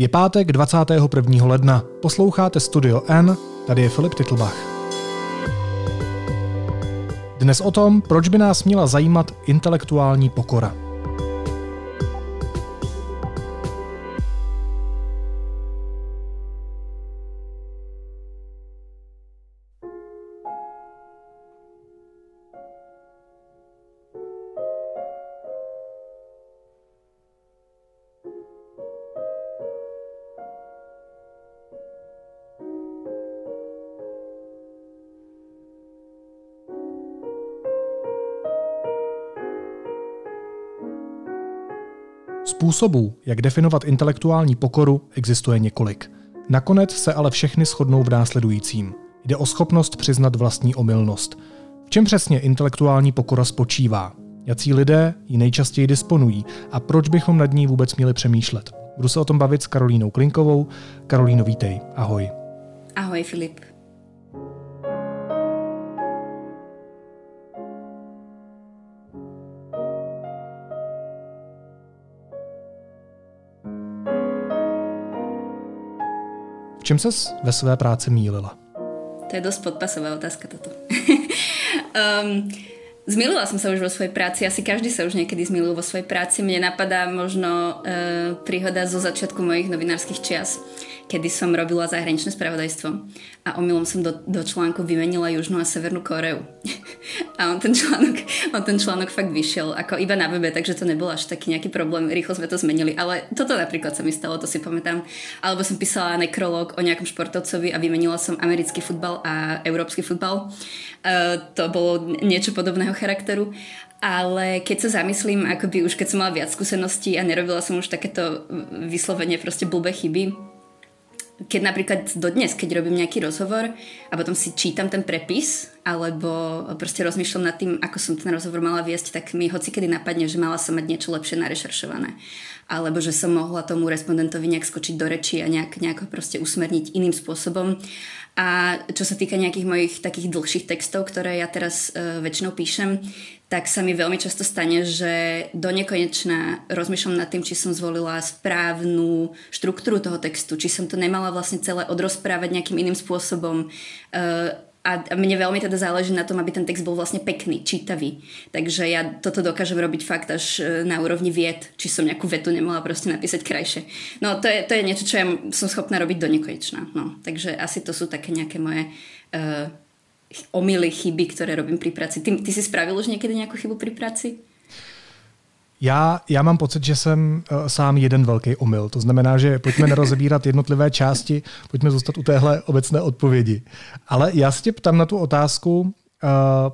Je pátek 21. ledna. Posloucháte Studio N, tady je Filip Titlbach. Dnes o tom, proč by nás měla zajímat intelektuální pokora. Způsobů, jak definovat intelektuální pokoru, existuje několik. Nakonec se ale všechny shodnou v následujícím. Jde o schopnost přiznat vlastní omylnost. V čem přesně intelektuální pokora spočívá? Jací lidé ji nejčastěji disponují a proč bychom nad ní vůbec měli přemýšlet? Budu se o tom bavit s Karolínou Klinkovou. Karolíno, vítej. Ahoj. Ahoj, Filip. Čem ses ve své práci mýlila? To je dosť podpasová otázka toto. um, Zmilila som sa už vo svojej práci, asi každý sa už niekedy zmilil vo svojej práci. Mne napadá možno e, príhoda zo začiatku mojich novinárskych čias kedy som robila zahraničné spravodajstvo a omylom som do, do článku vymenila Južnú a Severnú Koreu. a on ten, článok, on ten článok fakt vyšiel ako iba na webe, takže to nebol až taký nejaký problém, rýchlo sme to zmenili, ale toto napríklad sa mi stalo, to si pamätám. Alebo som písala nekrolog o nejakom športovcovi a vymenila som americký futbal a európsky futbal. Uh, to bolo niečo podobného charakteru ale keď sa zamyslím, akoby už keď som mala viac skúseností a nerobila som už takéto vyslovene proste blbé chyby, keď napríklad dodnes, keď robím nejaký rozhovor a potom si čítam ten prepis alebo proste rozmýšľam nad tým, ako som ten rozhovor mala viesť, tak mi hoci kedy napadne, že mala som mať niečo lepšie narešeršované. Alebo že som mohla tomu respondentovi nejak skočiť do reči a nejak, nejako proste usmerniť iným spôsobom. A čo sa týka nejakých mojich takých dlhších textov, ktoré ja teraz uh, väčšinou píšem, tak sa mi veľmi často stane, že do nekonečna rozmýšľam nad tým, či som zvolila správnu štruktúru toho textu, či som to nemala vlastne celé odrozprávať nejakým iným spôsobom. Uh, a mne veľmi teda záleží na tom, aby ten text bol vlastne pekný, čítavý. Takže ja toto dokážem robiť fakt až e, na úrovni vied, či som nejakú vetu nemohla proste napísať krajšie. No to je, to je niečo, čo ja som schopná robiť do nekonečna. No, takže asi to sú také nejaké moje uh, omily, chyby, ktoré robím pri práci. Ty, ty si spravil už niekedy nejakú chybu pri práci? Já, já mám pocit, že jsem uh, sám jeden velký omyl. To znamená, že pojďme nerozebírat jednotlivé části, pojďme zůstat u téhle obecné odpovědi. Ale já se tě ptám na tu otázku, uh,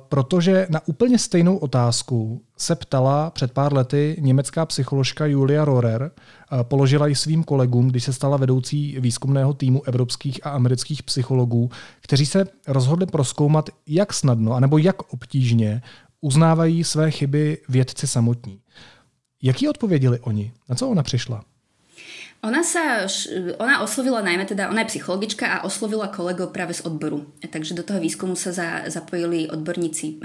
protože na úplně stejnou otázku se ptala před pár lety německá psycholožka Julia Rohrer, uh, položila ji svým kolegům, když se stala vedoucí výzkumného týmu evropských a amerických psychologů, kteří se rozhodli proskoumat, jak snadno, anebo jak obtížně uznávají své chyby vědci samotní. Jaký odpověděli oni? Na co ona přišla? Ona sa, ona oslovila najmä teda, ona je psychologička a oslovila kolegov práve z odboru. Takže do toho výskumu sa za, zapojili odborníci e,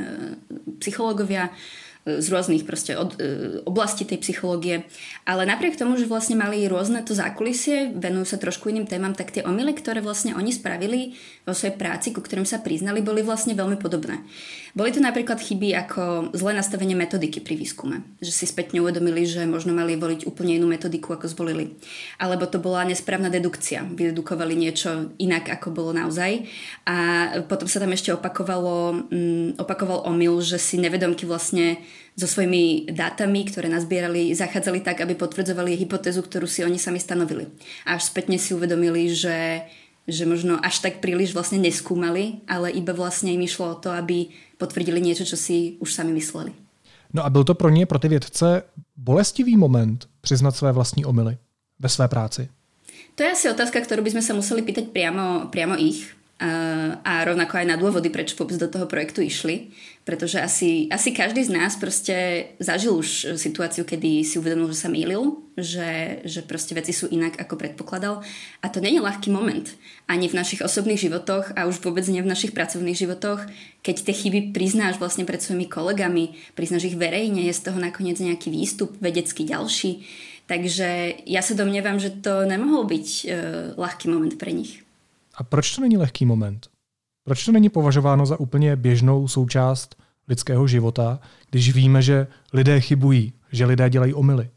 psychológovia, z rôznych proste od, e, oblastí tej psychológie. Ale napriek tomu, že vlastne mali rôzne to zákulisie, venujú sa trošku iným témam, tak tie omily, ktoré vlastne oni spravili vo svojej práci, ku ktorým sa priznali, boli vlastne veľmi podobné. Boli to napríklad chyby ako zlé nastavenie metodiky pri výskume. Že si spätne uvedomili, že možno mali voliť úplne inú metodiku, ako zvolili. Alebo to bola nesprávna dedukcia. Vydedukovali niečo inak, ako bolo naozaj. A potom sa tam ešte opakovalo, um, opakoval omyl, že si nevedomky vlastne so svojimi dátami, ktoré nazbierali, zachádzali tak, aby potvrdzovali hypotézu, ktorú si oni sami stanovili. A až spätne si uvedomili, že, že možno až tak príliš vlastne neskúmali, ale iba vlastne im išlo o to, aby potvrdili niečo, čo si už sami mysleli. No a byl to pro ně, pro ty vědce, bolestivý moment přiznat své vlastní omily ve své práci? To je asi otázka, ktorú by sme sa museli pýtať priamo, priamo ich, a rovnako aj na dôvody, prečo vôbec do toho projektu išli. Pretože asi, asi každý z nás proste zažil už situáciu, kedy si uvedomil, že sa mýlil, že, že proste veci sú inak, ako predpokladal. A to nie je ľahký moment. Ani v našich osobných životoch a už vôbec nie v našich pracovných životoch. Keď tie chyby priznáš vlastne pred svojimi kolegami, priznáš ich verejne, je z toho nakoniec nejaký výstup vedecký ďalší, Takže já se domněvám, že to nemohl být uh, lehký moment pro nich. A proč to není lehký moment? Proč to není považováno za úplně běžnou součást lidského života, když víme, že lidé chybují, že lidé dělají omily?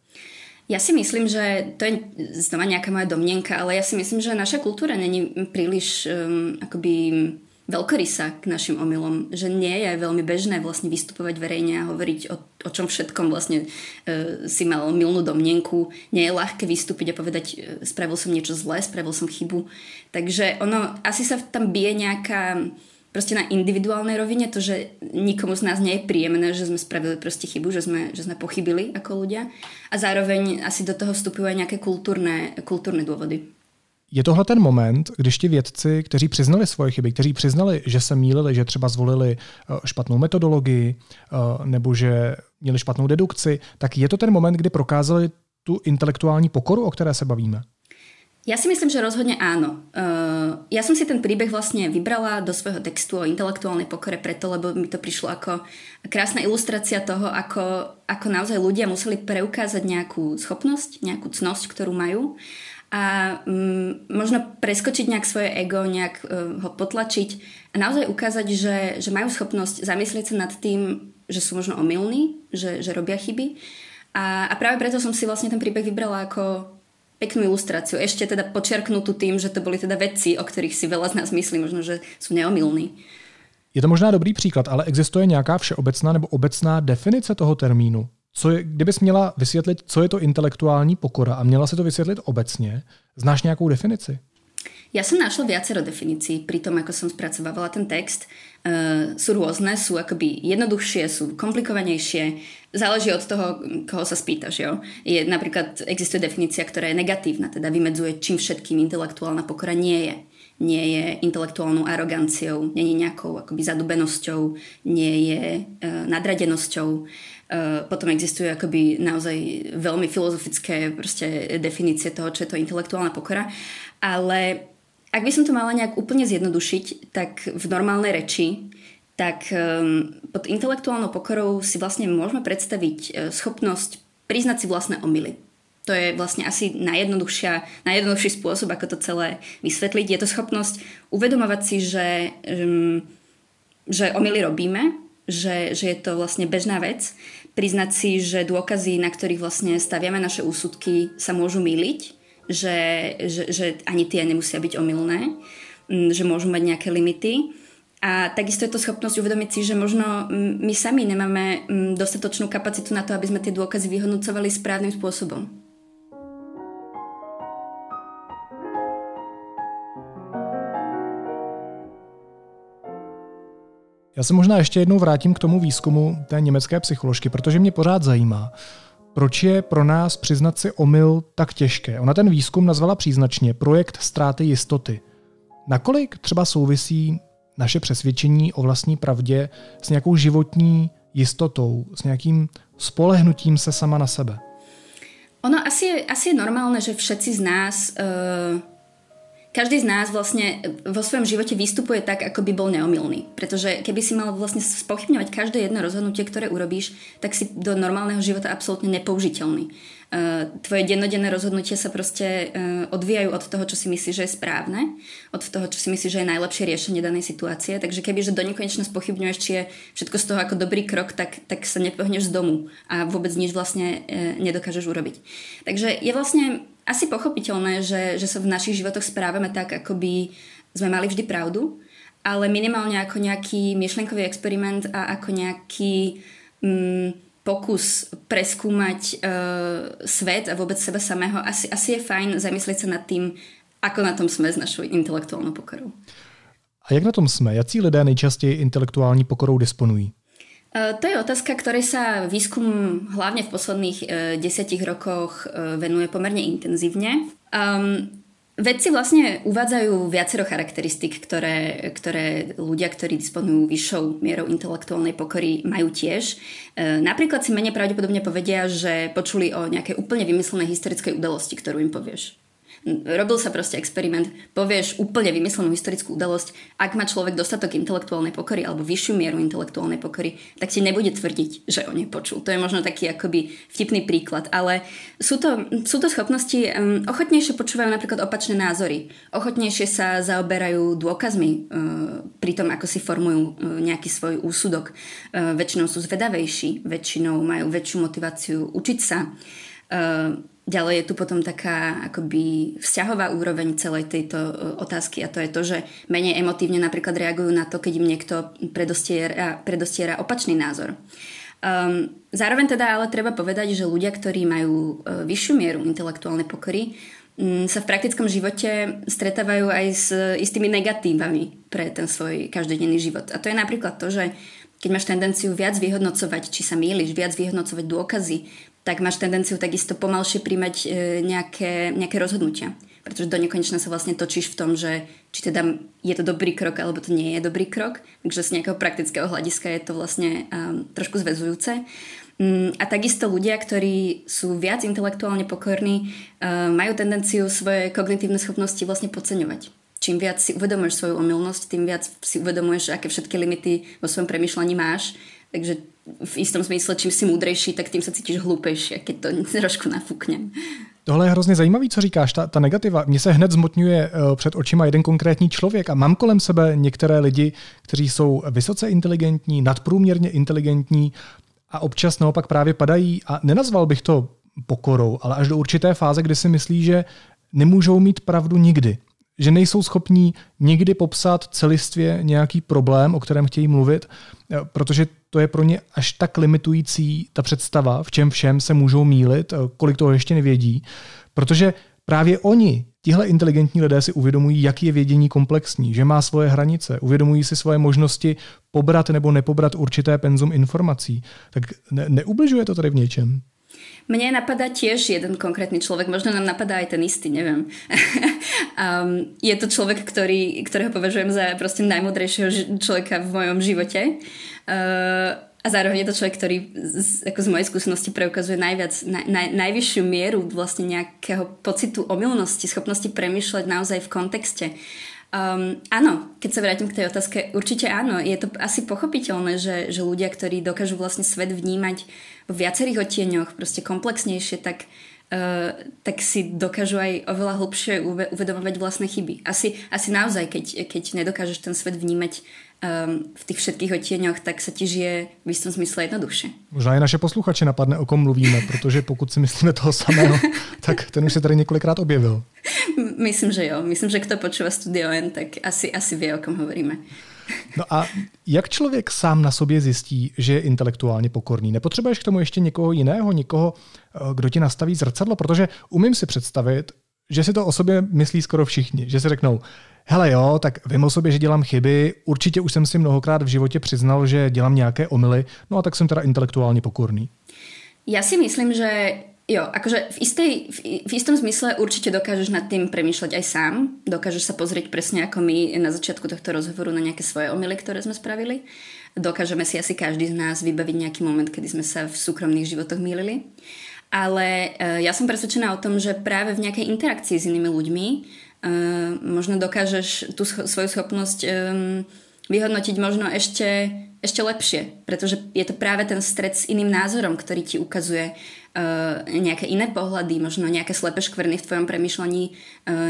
Ja si myslím, že to je znova nejaká moja domnenka, ale ja si myslím, že naša kultúra není príliš um, akoby veľkorysá k našim omylom, že nie je veľmi bežné vlastne vystupovať verejne a hovoriť o, o čom všetkom vlastne e, si mal milnú domnenku. Nie je ľahké vystúpiť a povedať, e, spravil som niečo zlé, spravil som chybu. Takže ono, asi sa tam bije nejaká proste na individuálnej rovine to, že nikomu z nás nie je príjemné, že sme spravili proste chybu, že sme, že sme pochybili ako ľudia a zároveň asi do toho vstupujú aj nejaké kultúrne, kultúrne dôvody. Je tohle ten moment, když ti vědci, kteří přiznali svoje chyby, kteří přiznali, že se mýlili, že třeba zvolili eh, špatnou metodologii eh, nebo že měli špatnou dedukci, tak je to ten moment, kdy prokázali tu intelektuální pokoru, o které se bavíme? Ja si myslím, že rozhodne áno. Uh, ja som si ten príbeh vlastne vybrala do svojho textu o intelektuálnej pokore preto, lebo mi to prišlo ako krásna ilustrácia toho, ako, ako naozaj ľudia museli preukázať nejakú schopnosť, nejakú cnosť, ktorú majú a um, možno preskočiť nejak svoje ego, nejak uh, ho potlačiť a naozaj ukázať, že, že majú schopnosť zamyslieť sa nad tým, že sú možno omylní, že, že robia chyby. A, a práve preto som si vlastne ten príbeh vybrala ako peknú ilustráciu. Ešte teda počiarknutú tým, že to boli teda vedci, o ktorých si veľa z nás myslí, možno, že sú neomilní. Je to možná dobrý příklad, ale existuje nějaká všeobecná nebo obecná definice toho termínu? Co je, kdybys měla vysvětlit, co je to intelektuální pokora a měla se to vysvětlit obecně, znáš nějakou definici? Ja som našla viacero definícií pri tom, ako som spracovávala ten text. Uh, sú rôzne, sú akoby jednoduchšie, sú komplikovanejšie. Záleží od toho, koho sa spýtaš. Jo? Je, napríklad existuje definícia, ktorá je negatívna, teda vymedzuje, čím všetkým intelektuálna pokora nie je. Nie je intelektuálnou aroganciou, nie je nejakou akoby zadubenosťou, nie je uh, nadradenosťou. Uh, potom existujú akoby naozaj veľmi filozofické proste definície toho, čo je to intelektuálna pokora. Ale ak by som to mala nejak úplne zjednodušiť, tak v normálnej reči, tak um, pod intelektuálnou pokorou si vlastne môžeme predstaviť uh, schopnosť priznať si vlastné omily. To je vlastne asi najjednoduchšia, najjednoduchší spôsob, ako to celé vysvetliť. Je to schopnosť uvedomovať si, že, um, že omily robíme, že, že je to vlastne bežná vec. Priznať si, že dôkazy, na ktorých vlastne staviame naše úsudky, sa môžu míliť že, že, že ani tie nemusia byť omylné, mm, že môžu mať nejaké limity. A takisto je to schopnosť uvedomiť si, že možno mm, my sami nemáme mm, dostatočnú kapacitu na to, aby sme tie dôkazy vyhodnocovali správnym spôsobom. Já se možná ještě jednou vrátím k tomu výzkumu té německé psycholožky, protože mě pořád zajímá, proč je pro nás přiznat si omyl tak těžké. Ona ten výzkum nazvala příznačně projekt ztráty jistoty. Nakolik třeba souvisí naše přesvědčení o vlastní pravdě s nějakou životní jistotou, s nějakým spolehnutím se sama na sebe? Ono asi je, asi je normálne, že všetci z nás uh každý z nás vlastne vo svojom živote vystupuje tak, ako by bol neomilný. Pretože keby si mal vlastne spochybňovať každé jedno rozhodnutie, ktoré urobíš, tak si do normálneho života absolútne nepoužiteľný. Uh, tvoje dennodenné rozhodnutia sa proste uh, odvíjajú od toho, čo si myslíš, že je správne, od toho, čo si myslíš, že je najlepšie riešenie danej situácie. Takže keby že do nekonečna spochybňuješ, či je všetko z toho ako dobrý krok, tak, tak sa nepohneš z domu a vôbec nič vlastne uh, nedokážeš urobiť. Takže je vlastne asi pochopiteľné, že, že sa v našich životoch správame tak, ako by sme mali vždy pravdu, ale minimálne ako nejaký myšlenkový experiment a ako nejaký mm, pokus preskúmať uh, svet a vôbec seba samého, asi, asi je fajn zamyslieť sa nad tým, ako na tom sme s našou intelektuálnou pokorou. A jak na tom jsme? Jací lidé nejčastěji intelektuální pokorou disponují? E, to je otázka, ktorej sa výskum hlavne v posledných e, desiatich rokoch e, venuje pomerne intenzívne. Um, vedci vlastne uvádzajú viacero charakteristik, ktoré, ktoré ľudia, ktorí disponujú vyššou mierou intelektuálnej pokory, majú tiež. Napríklad si menej pravdepodobne povedia, že počuli o nejakej úplne vymyslenej historickej udalosti, ktorú im povieš. Robil sa proste experiment, povieš úplne vymyslenú historickú udalosť, ak má človek dostatok intelektuálnej pokory alebo vyššiu mieru intelektuálnej pokory, tak ti nebude tvrdiť, že o nej počul. To je možno taký akoby vtipný príklad, ale sú to, sú to schopnosti, um, ochotnejšie počúvajú napríklad opačné názory, ochotnejšie sa zaoberajú dôkazmi uh, pri tom, ako si formujú uh, nejaký svoj úsudok. Uh, väčšinou sú zvedavejší, väčšinou majú väčšiu motiváciu učiť sa. Uh, Ďalej je tu potom taká akoby vzťahová úroveň celej tejto e, otázky a to je to, že menej emotívne napríklad reagujú na to, keď im niekto predostiera, predostiera opačný názor. Um, zároveň teda ale treba povedať, že ľudia, ktorí majú uh, vyššiu mieru intelektuálnej pokory, um, sa v praktickom živote stretávajú aj s istými negatívami pre ten svoj každodenný život. A to je napríklad to, že keď máš tendenciu viac vyhodnocovať, či sa mýliš, viac vyhodnocovať dôkazy, tak máš tendenciu takisto pomalšie príjmať e, nejaké, nejaké rozhodnutia. Pretože do nekonečna sa vlastne točíš v tom, že či teda je to dobrý krok, alebo to nie je dobrý krok. Takže z nejakého praktického hľadiska je to vlastne um, trošku zväzujúce. Um, a takisto ľudia, ktorí sú viac intelektuálne pokorní, um, majú tendenciu svoje kognitívne schopnosti vlastne podceňovať. Čím viac si uvedomuješ svoju omylnosť, tým viac si uvedomuješ, aké všetky limity vo svojom premyšľaní máš. Takže v istom zmysle, čím si múdrejší, tak tím se cítíš hloupejší, keď to trošku nafuknem. Tohle je hrozně zajímavý, co říkáš, ta, ta negativa. Mně se hned zmotňuje uh, před očima jeden konkrétní člověk a mám kolem sebe některé lidi, kteří jsou vysoce inteligentní, nadprůměrně inteligentní a občas naopak právě padají a nenazval bych to pokorou, ale až do určité fáze, kdy si myslí, že nemůžou mít pravdu nikdy že nejsou schopní nikdy popsat celistvě nějaký problém, o kterém chtějí mluvit, eh, protože to je pro ně až tak limitující ta představa, v čem všem se můžou mílit, eh, kolik toho ještě nevědí, protože právě oni, tihle inteligentní lidé si uvědomují, jak je vědění komplexní, že má svoje hranice, uvědomují si svoje možnosti pobrat nebo nepobrat určité penzum informací. Tak ne, neubližuje to tady v něčem? Mne napadá tiež jeden konkrétny človek, možno nám napadá aj ten istý, neviem. um, je to človek, ktorý, ktorého považujem za proste najmudrejšieho človeka v mojom živote. Uh, a zároveň je to človek, ktorý z, ako z mojej skúsenosti preukazuje najviac, na, na, najvyššiu mieru vlastne nejakého pocitu omylnosti, schopnosti premyšľať naozaj v kontexte. Um, áno, keď sa vrátim k tej otázke, určite áno. Je to asi pochopiteľné, že, že ľudia, ktorí dokážu vlastne svet vnímať v viacerých odtieňoch, proste komplexnejšie, tak, uh, tak si dokážu aj oveľa hlbšie uvedomovať vlastné chyby. Asi, asi naozaj, keď, keď nedokážeš ten svet vnímať um, v tých všetkých odtieňoch, tak sa ti žije v istom smysle jednoduchšie. Možná i naše posluchače napadne, o kom mluvíme, protože pokud si myslíme toho samého, tak ten už se tady několikrát objevil. Myslím, že jo. Myslím, že kto počúva Studio N, tak asi, asi vie, o kom hovoríme. No a jak člověk sám na sobě zjistí, že je intelektuálně pokorný? Nepotřebuješ k tomu ještě někoho jiného, někoho, eh, kdo ti nastaví zrcadlo? Protože umím si představit, že si to o sobě myslí skoro všichni. Že si řeknou, hele jo, tak vím o sobě, že dělám chyby, určitě už jsem si mnohokrát v životě přiznal, že dělám nějaké omily, no a tak jsem teda intelektuálně pokorný. Ja si myslím, že Jo, akože v, istej, v, v istom zmysle určite dokážeš nad tým premýšľať aj sám. Dokážeš sa pozrieť presne ako my na začiatku tohto rozhovoru na nejaké svoje omily, ktoré sme spravili. Dokážeme si asi každý z nás vybaviť nejaký moment, kedy sme sa v súkromných životoch mýlili. Ale uh, ja som presvedčená o tom, že práve v nejakej interakcii s inými ľuďmi možno dokážeš tú svoju schopnosť um, vyhodnotiť možno ešte, ešte lepšie. Pretože je to práve ten stred s iným názorom, ktorý ti ukazuje Uh, nejaké iné pohľady, možno nejaké slepé škvrny v tvojom premyšľaní,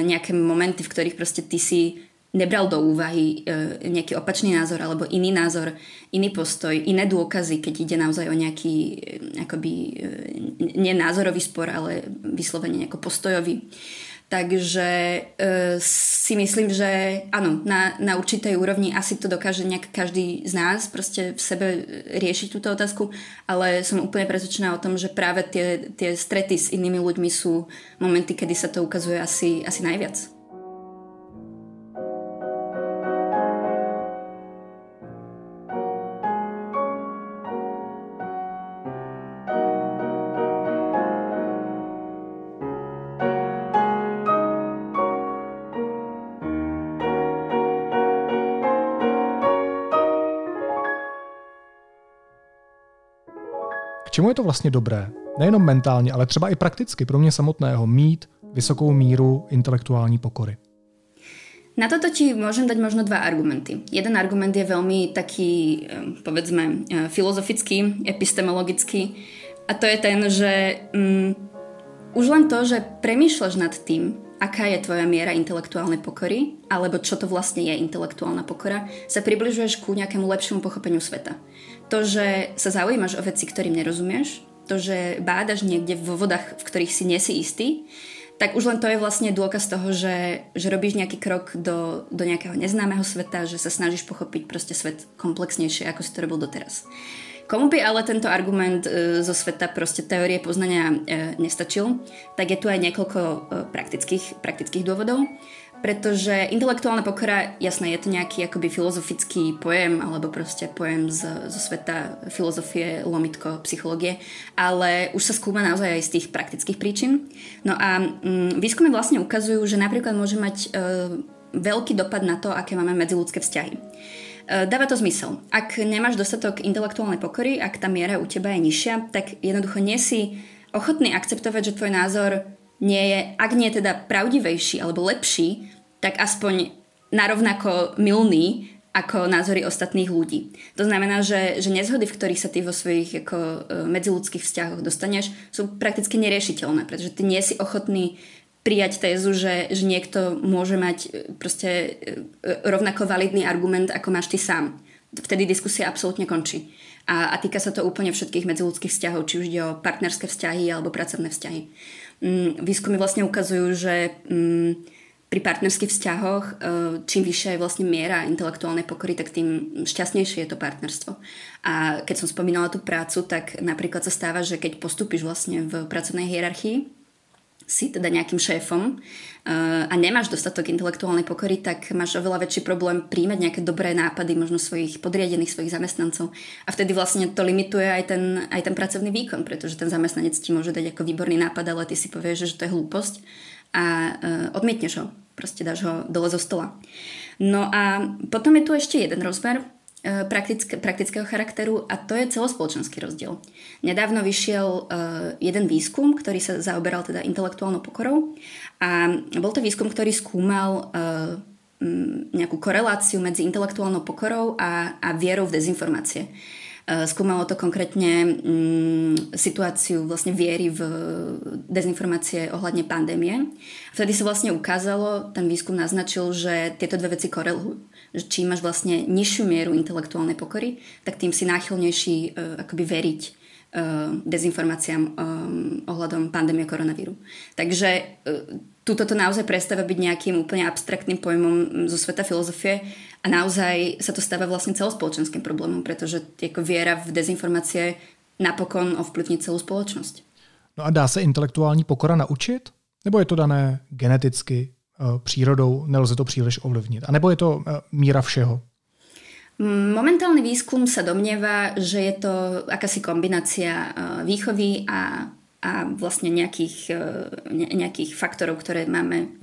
nejaké momenty, v ktorých proste ty si nebral do úvahy nejaký opačný názor alebo iný názor, iný postoj, iné dôkazy, keď ide naozaj o nejaký akoby nenázorový spor, ale vyslovene nejako postojový. Takže e, si myslím, že áno, na, na určitej úrovni asi to dokáže nejak každý z nás proste v sebe riešiť túto otázku, ale som úplne presvedčená o tom, že práve tie, tie strety s inými ľuďmi sú momenty, kedy sa to ukazuje asi, asi najviac. Čemu je to vlastně dobré? Nejenom mentálně, ale třeba i prakticky pro mě samotného mít vysokou míru intelektuální pokory? Na toto ti môžem dať možno dva argumenty. Jeden argument je veľmi taký, povedzme, filozofický, epistemologický a to je ten, že um, už len to, že premýšľaš nad tým, aká je tvoja miera intelektuálnej pokory, alebo čo to vlastne je intelektuálna pokora, sa približuješ ku nejakému lepšiemu pochopeniu sveta. To, že sa zaujímaš o veci, ktorým nerozumieš, to, že bádaš niekde vo vodách, v ktorých si nesi istý, tak už len to je vlastne dôkaz toho, že, že robíš nejaký krok do, do nejakého neznámeho sveta, že sa snažíš pochopiť proste svet komplexnejšie, ako si to robil doteraz. Komu by ale tento argument e, zo sveta proste teórie poznania e, nestačil, tak je tu aj niekoľko e, praktických, praktických dôvodov pretože intelektuálna pokora, jasné, je to nejaký akoby filozofický pojem, alebo proste pojem z, zo sveta filozofie, lomitko, psychológie, ale už sa skúma naozaj aj z tých praktických príčin. No a mm, výskumy vlastne ukazujú, že napríklad môže mať e, veľký dopad na to, aké máme medziludské vzťahy. E, dáva to zmysel. Ak nemáš dostatok intelektuálnej pokory, ak tá miera u teba je nižšia, tak jednoducho nie si ochotný akceptovať, že tvoj názor nie je, ak nie je teda pravdivejší alebo lepší, tak aspoň narovnako milný ako názory ostatných ľudí. To znamená, že, že nezhody, v ktorých sa ty vo svojich ako, e, medziludských vzťahoch dostaneš, sú prakticky neriešiteľné, pretože ty nie si ochotný prijať tézu, že, že niekto môže mať e, proste e, rovnako validný argument, ako máš ty sám. Vtedy diskusia absolútne končí. A, a týka sa to úplne všetkých medziludských vzťahov, či už ide o partnerské vzťahy alebo pracovné vzťahy. Mm, výskumy vlastne ukazujú, že mm, pri partnerských vzťahoch, e, čím vyššia je vlastne miera intelektuálnej pokory, tak tým šťastnejšie je to partnerstvo. A keď som spomínala tú prácu, tak napríklad sa stáva, že keď postupíš vlastne v pracovnej hierarchii, si teda nejakým šéfom e, a nemáš dostatok intelektuálnej pokory, tak máš oveľa väčší problém príjmať nejaké dobré nápady možno svojich podriadených, svojich zamestnancov. A vtedy vlastne to limituje aj ten, aj ten pracovný výkon, pretože ten zamestnanec ti môže dať ako výborný nápad, ale ty si povieš, že to je hlúposť a uh, odmietneš ho. Proste dáš ho dole zo stola. No a potom je tu ešte jeden rozmer uh, praktické, praktického charakteru a to je celospoločenský rozdiel. Nedávno vyšiel uh, jeden výskum, ktorý sa zaoberal teda intelektuálnou pokorou a bol to výskum, ktorý skúmal uh, nejakú koreláciu medzi intelektuálnou pokorou a, a vierou v dezinformácie. Eh, skúmalo to konkrétne mm, situáciu vlastne viery v dezinformácie ohľadne pandémie. Vtedy sa vlastne ukázalo, ten výskum naznačil, že tieto dve veci korelujú. Čím máš vlastne nižšiu mieru intelektuálnej pokory, tak tým si náchylnejší uh, akoby veriť uh, dezinformáciám ohľadom pandémie koronavíru. Takže Tuto to naozaj prestáva byť nejakým úplne abstraktným pojmom zo sveta filozofie a naozaj sa to stáva vlastne celospoločenským problémom, pretože ako viera v dezinformácie napokon ovplyvní celú spoločnosť. No a dá se intelektuální pokora naučit? Nebo je to dané geneticky, eh, přírodou, nelze to příliš ovlivnit? A nebo je to eh, míra všeho? Momentálny výskum sa domnieva, že je to akási kombinácia eh, výchovy a a vlastne nejakých, nejakých faktorov, ktoré máme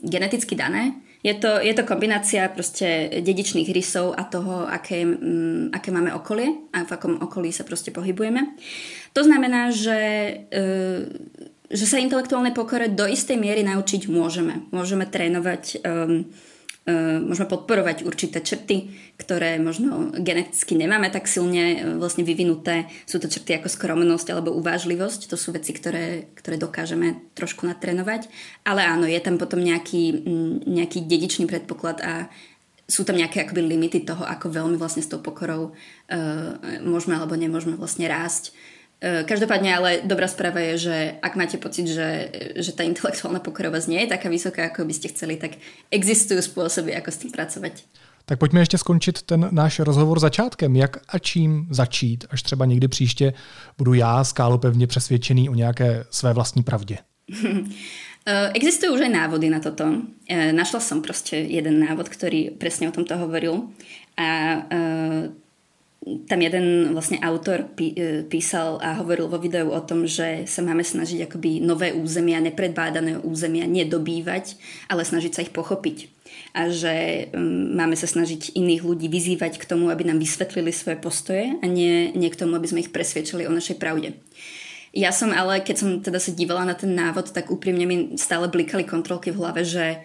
geneticky dané. Je to, je to kombinácia proste dedičných rysov a toho, aké, aké máme okolie a v akom okolí sa proste pohybujeme. To znamená, že, e, že sa intelektuálnej pokore do istej miery naučiť môžeme. Môžeme trénovať E, môžeme podporovať určité črty, ktoré možno geneticky nemáme tak silne e, vlastne vyvinuté. Sú to črty ako skromnosť alebo uvážlivosť. To sú veci, ktoré, ktoré dokážeme trošku natrénovať. Ale áno, je tam potom nejaký, nejaký dedičný predpoklad a sú tam nejaké akoby limity toho, ako veľmi vlastne s tou pokorou uh, môžeme alebo nemôžeme vlastne rásť. E, každopádne ale dobrá správa je, že ak máte pocit, že, že tá intelektuálna pokora vás nie je taká vysoká, ako by ste chceli, tak existujú spôsoby, ako s tým pracovať. Tak pojďme ještě skončit ten náš rozhovor začátkem. Jak a čím začít, až třeba někdy příště budu já skálopevně přesvědčený o nějaké své vlastní pravdě? E, existujú už aj návody na toto. E, našla som proste jeden návod, ktorý presne o tomto hovoril. A tam jeden vlastne autor e, písal a hovoril vo videu o tom, že sa máme snažiť akoby nové územia, nepredbádané územia nedobývať, ale snažiť sa ich pochopiť. A že um, máme sa snažiť iných ľudí vyzývať k tomu, aby nám vysvetlili svoje postoje a nie, nie k tomu, aby sme ich presvedčili o našej pravde. Ja som ale, keď som teda sa dívala na ten návod, tak úprimne mi stále blikali kontrolky v hlave, že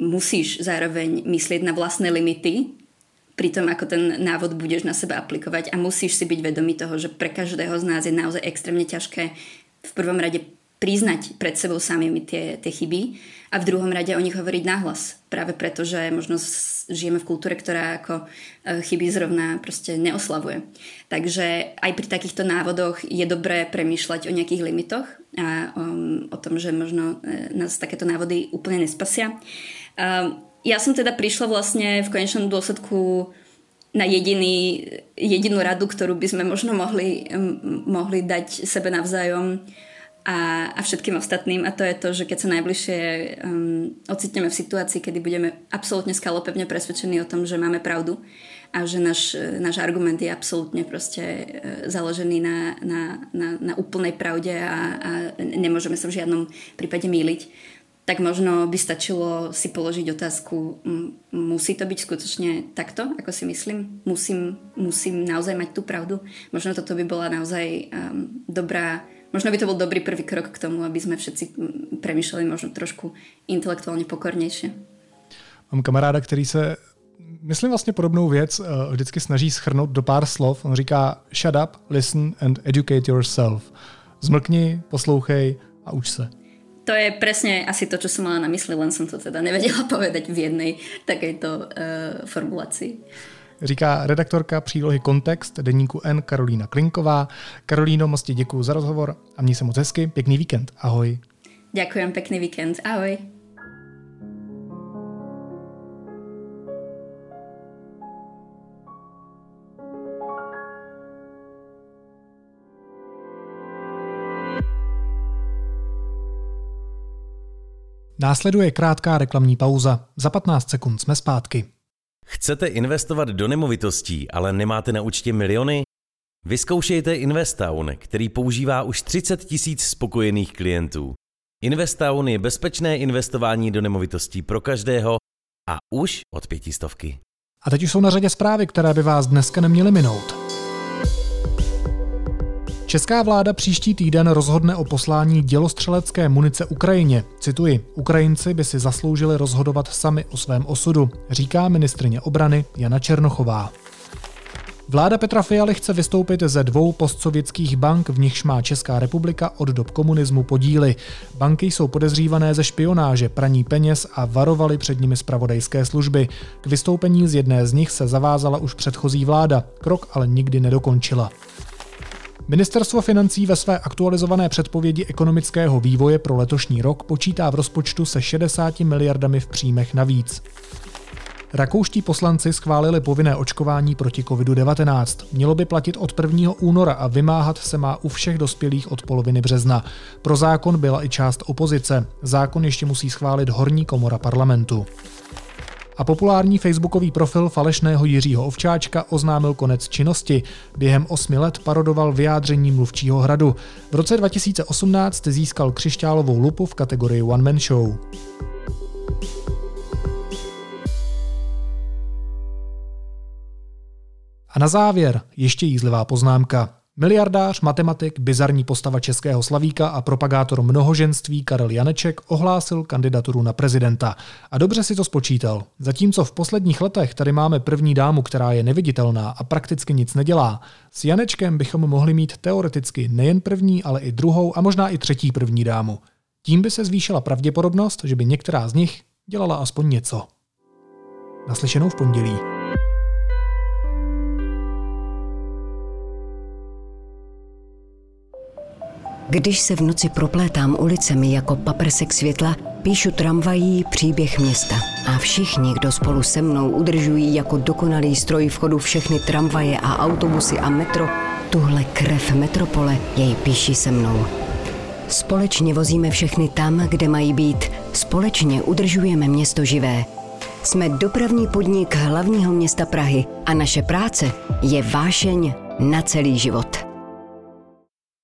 musíš zároveň myslieť na vlastné limity pri tom, ako ten návod budeš na seba aplikovať a musíš si byť vedomý toho, že pre každého z nás je naozaj extrémne ťažké v prvom rade priznať pred sebou samými tie, tie chyby a v druhom rade o nich hovoriť nahlas. Práve preto, že možno žijeme v kultúre, ktorá ako e, chyby zrovna proste neoslavuje. Takže aj pri takýchto návodoch je dobré premýšľať o nejakých limitoch a um, o tom, že možno e, nás takéto návody úplne nespasia. Um, ja som teda prišla vlastne v konečnom dôsledku na jediný, jedinú radu, ktorú by sme možno mohli, mohli dať sebe navzájom a, a všetkým ostatným a to je to, že keď sa najbližšie um, ocitneme v situácii, kedy budeme absolútne skalopevne presvedčení o tom, že máme pravdu a že náš, náš argument je absolútne proste uh, založený na, na, na, na úplnej pravde a, a nemôžeme sa v žiadnom prípade míliť, tak možno by stačilo si položiť otázku, musí to byť skutočne takto, ako si myslím? Musím, musím naozaj mať tú pravdu? Možno toto by bola naozaj um, dobrá možno by to bol dobrý prvý krok k tomu, aby sme všetci premýšľali možno trošku intelektuálně pokornější. Mám kamaráda, který se, myslím vlastně podobnou věc, eh, vždycky snaží schrnout do pár slov. On říká shut up, listen and educate yourself. Zmlkni, poslouchej a uč se. To je presne asi to, čo som mala na mysli, len som to teda nevedela povedať v jednej takejto uh, formulácii říká redaktorka přílohy Kontext deníku N Karolína Klinková. Karolíno, moc ti děkuji za rozhovor a měj se moc hezky. Pěkný víkend. Ahoj. Ďakujem, pekný víkend. Ahoj. Následuje krátká reklamní pauza. Za 15 sekund jsme zpátky. Chcete investovat do nemovitostí, ale nemáte na účtě miliony? Vyzkoušejte Investown, který používá už 30 tisíc spokojených klientů. Investown je bezpečné investování do nemovitostí pro každého a už od pětistovky. A teď už jsou na řadě zprávy, které by vás dneska neměly minout. Česká vláda příští týden rozhodne o poslání dělostřelecké munice Ukrajině. Cituji, Ukrajinci by si zasloužili rozhodovat sami o svém osudu, říká ministrině obrany Jana Černochová. Vláda Petra Fialy chce vystoupit ze dvou postsovětských bank, v nichž má Česká republika od dob komunismu podíly. Banky jsou podezřívané ze špionáže, praní peněz a varovaly před nimi zpravodajské služby. K vystoupení z jedné z nich se zavázala už předchozí vláda, krok ale nikdy nedokončila. Ministerstvo financí ve své aktualizované předpovědi ekonomického vývoje pro letošní rok počítá v rozpočtu se 60 miliardami v příjmech navíc. Rakouští poslanci schválili povinné očkování proti COVID-19. Mělo by platit od 1. února a vymáhat se má u všech dospělých od poloviny března. Pro zákon byla i část opozice. Zákon ještě musí schválit horní komora parlamentu a populární facebookový profil falešného Jiřího Ovčáčka oznámil konec činnosti. Během osmi let parodoval vyjádření mluvčího hradu. V roce 2018 získal křišťálovou lupu v kategorii One Man Show. A na závěr ještě jízlivá poznámka. Miliardář, matematik, bizarní postava českého slavíka a propagátor mnohoženství Karel Janeček ohlásil kandidaturu na prezidenta. A dobře si to spočítal. Zatímco v posledních letech tady máme první dámu, která je neviditelná a prakticky nic nedělá, s Janečkem bychom mohli mít teoreticky nejen první, ale i druhou a možná i třetí první dámu. Tím by se zvýšila pravděpodobnost, že by některá z nich dělala aspoň něco. Naslyšenou v pondělí. Když se v noci proplétám ulicemi jako paprsek světla, píšu tramvají příběh města. A všichni, kdo spolu se mnou udržují jako dokonalý stroj v chodu všechny tramvaje a autobusy a metro, tuhle krev metropole jej píší se mnou. Společně vozíme všechny tam, kde mají být. Společně udržujeme město živé. Jsme dopravní podnik hlavního města Prahy a naše práce je vášeň na celý život.